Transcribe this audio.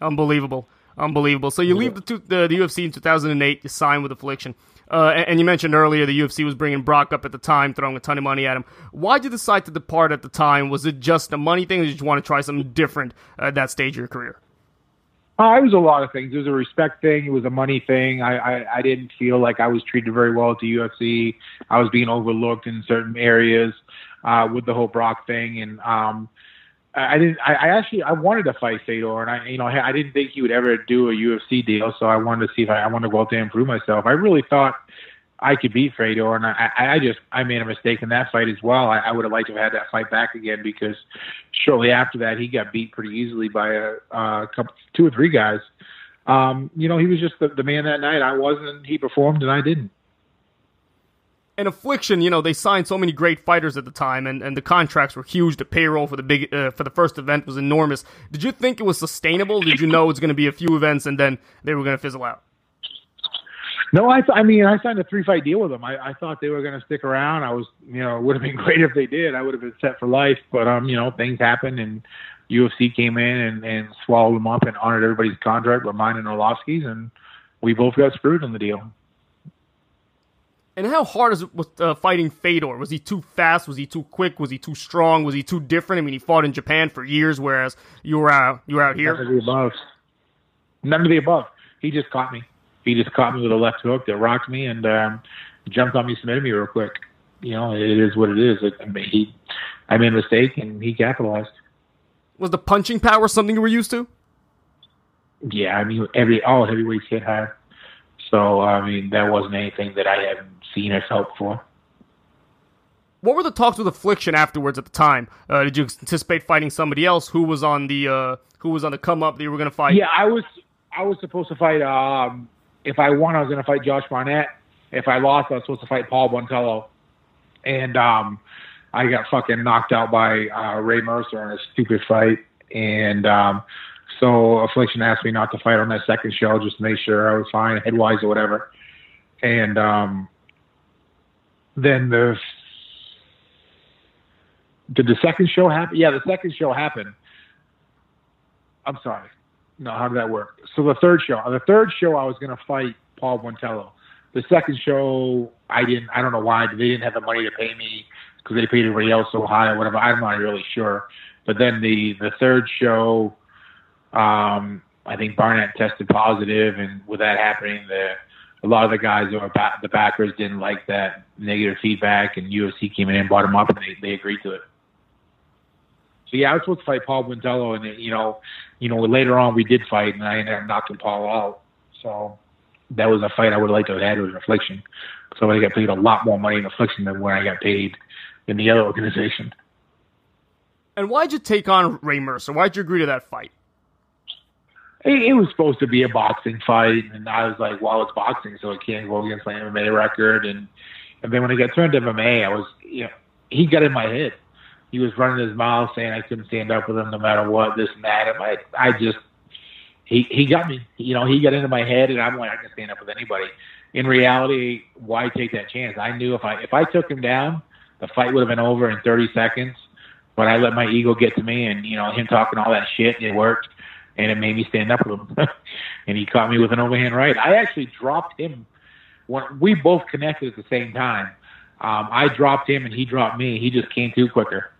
Unbelievable. Unbelievable. So you leave the, two, the, the UFC in 2008, you sign with Affliction. Uh, and, and, you mentioned earlier the UFC was bringing Brock up at the time, throwing a ton of money at him. Why did you decide to depart at the time? Was it just a money thing, or did you want to try something different at that stage of your career? Uh, it was a lot of things. It was a respect thing. It was a money thing. I, I, I didn't feel like I was treated very well at the UFC. I was being overlooked in certain areas uh, with the whole Brock thing, and um, I didn't. I, I actually I wanted to fight Fedor, and I you know I didn't think he would ever do a UFC deal. So I wanted to see if I, I wanted to go out there and prove myself. I really thought I could beat Fedor, and I, I just I made a mistake in that fight as well. I, I would have liked to have had that fight back again because shortly after that he got beat pretty easily by a, a couple, two or three guys. Um, you know, he was just the, the man that night. I wasn't. He performed, and I didn't. And Affliction, you know, they signed so many great fighters at the time, and, and the contracts were huge. The payroll for the big uh, for the first event was enormous. Did you think it was sustainable? Did you know it was going to be a few events and then they were going to fizzle out? No, I, th- I mean, I signed a three fight deal with them. I, I thought they were going to stick around. I was, you know, it would have been great if they did. I would have been set for life. But um, you know, things happened, and UFC came in and, and swallowed them up and honored everybody's contract, but mine and Arlovsky's, and we both got screwed on the deal. And how hard is it with uh, fighting Fedor? Was he too fast? Was he too quick? Was he too strong? Was he too different? I mean, he fought in Japan for years, whereas you were out, you were out here. None of the above. None of the above. He just caught me he just caught me with a left hook that rocked me and um, jumped on me, submitted me real quick. You know, it is what it is. It, I mean, he, I made a mistake and he capitalized. Was the punching power something you were used to? Yeah, I mean, every all heavyweights hit hard, so I mean that wasn't anything that I hadn't seen or felt before. What were the talks with Affliction afterwards at the time? Uh, did you anticipate fighting somebody else? Who was on the uh, who was on the come up that you were going to fight? Yeah, I was I was supposed to fight um, if I won, I was going to fight Josh Barnett. If I lost, I was supposed to fight Paul Buentello. And um, I got fucking knocked out by uh, Ray Mercer in a stupid fight. And um, so Affliction asked me not to fight on that second show just to make sure I was fine, headwise or whatever. And um, then the did the second show happen? Yeah, the second show happened. I'm sorry. No, how did that work? So the third show, the third show, I was going to fight Paul Buentello. The second show, I didn't. I don't know why they didn't have the money to pay me because they paid everybody else so high or whatever. I'm not really sure. But then the the third show, um, I think Barnett tested positive, and with that happening, the a lot of the guys back, the backers didn't like that negative feedback, and UFC came in and bought him up, and they, they agreed to it. So yeah, I was supposed to fight Paul Buentello, and you know, you know, later on we did fight, and I ended up knocking Paul out. So that was a fight I would have liked to have had with Affliction. So I got paid a lot more money in Affliction than when I got paid in the other organization. And why'd you take on Ray Mercer? Why'd you agree to that fight? It, was supposed to be a boxing fight, and I was like, "Well, it's boxing, so it can't go against my MMA record." And and then when it got turned to MMA, I was, you know, he got in my head he was running his mouth saying I couldn't stand up with him no matter what, this and that. And I, I just, he, he got me. You know, he got into my head, and I'm like, I can stand up with anybody. In reality, why take that chance? I knew if I if I took him down, the fight would have been over in 30 seconds. But I let my ego get to me, and you know, him talking all that shit, it worked, and it made me stand up with him. and he caught me with an overhand right. I actually dropped him when we both connected at the same time. Um, I dropped him, and he dropped me. He just came through quicker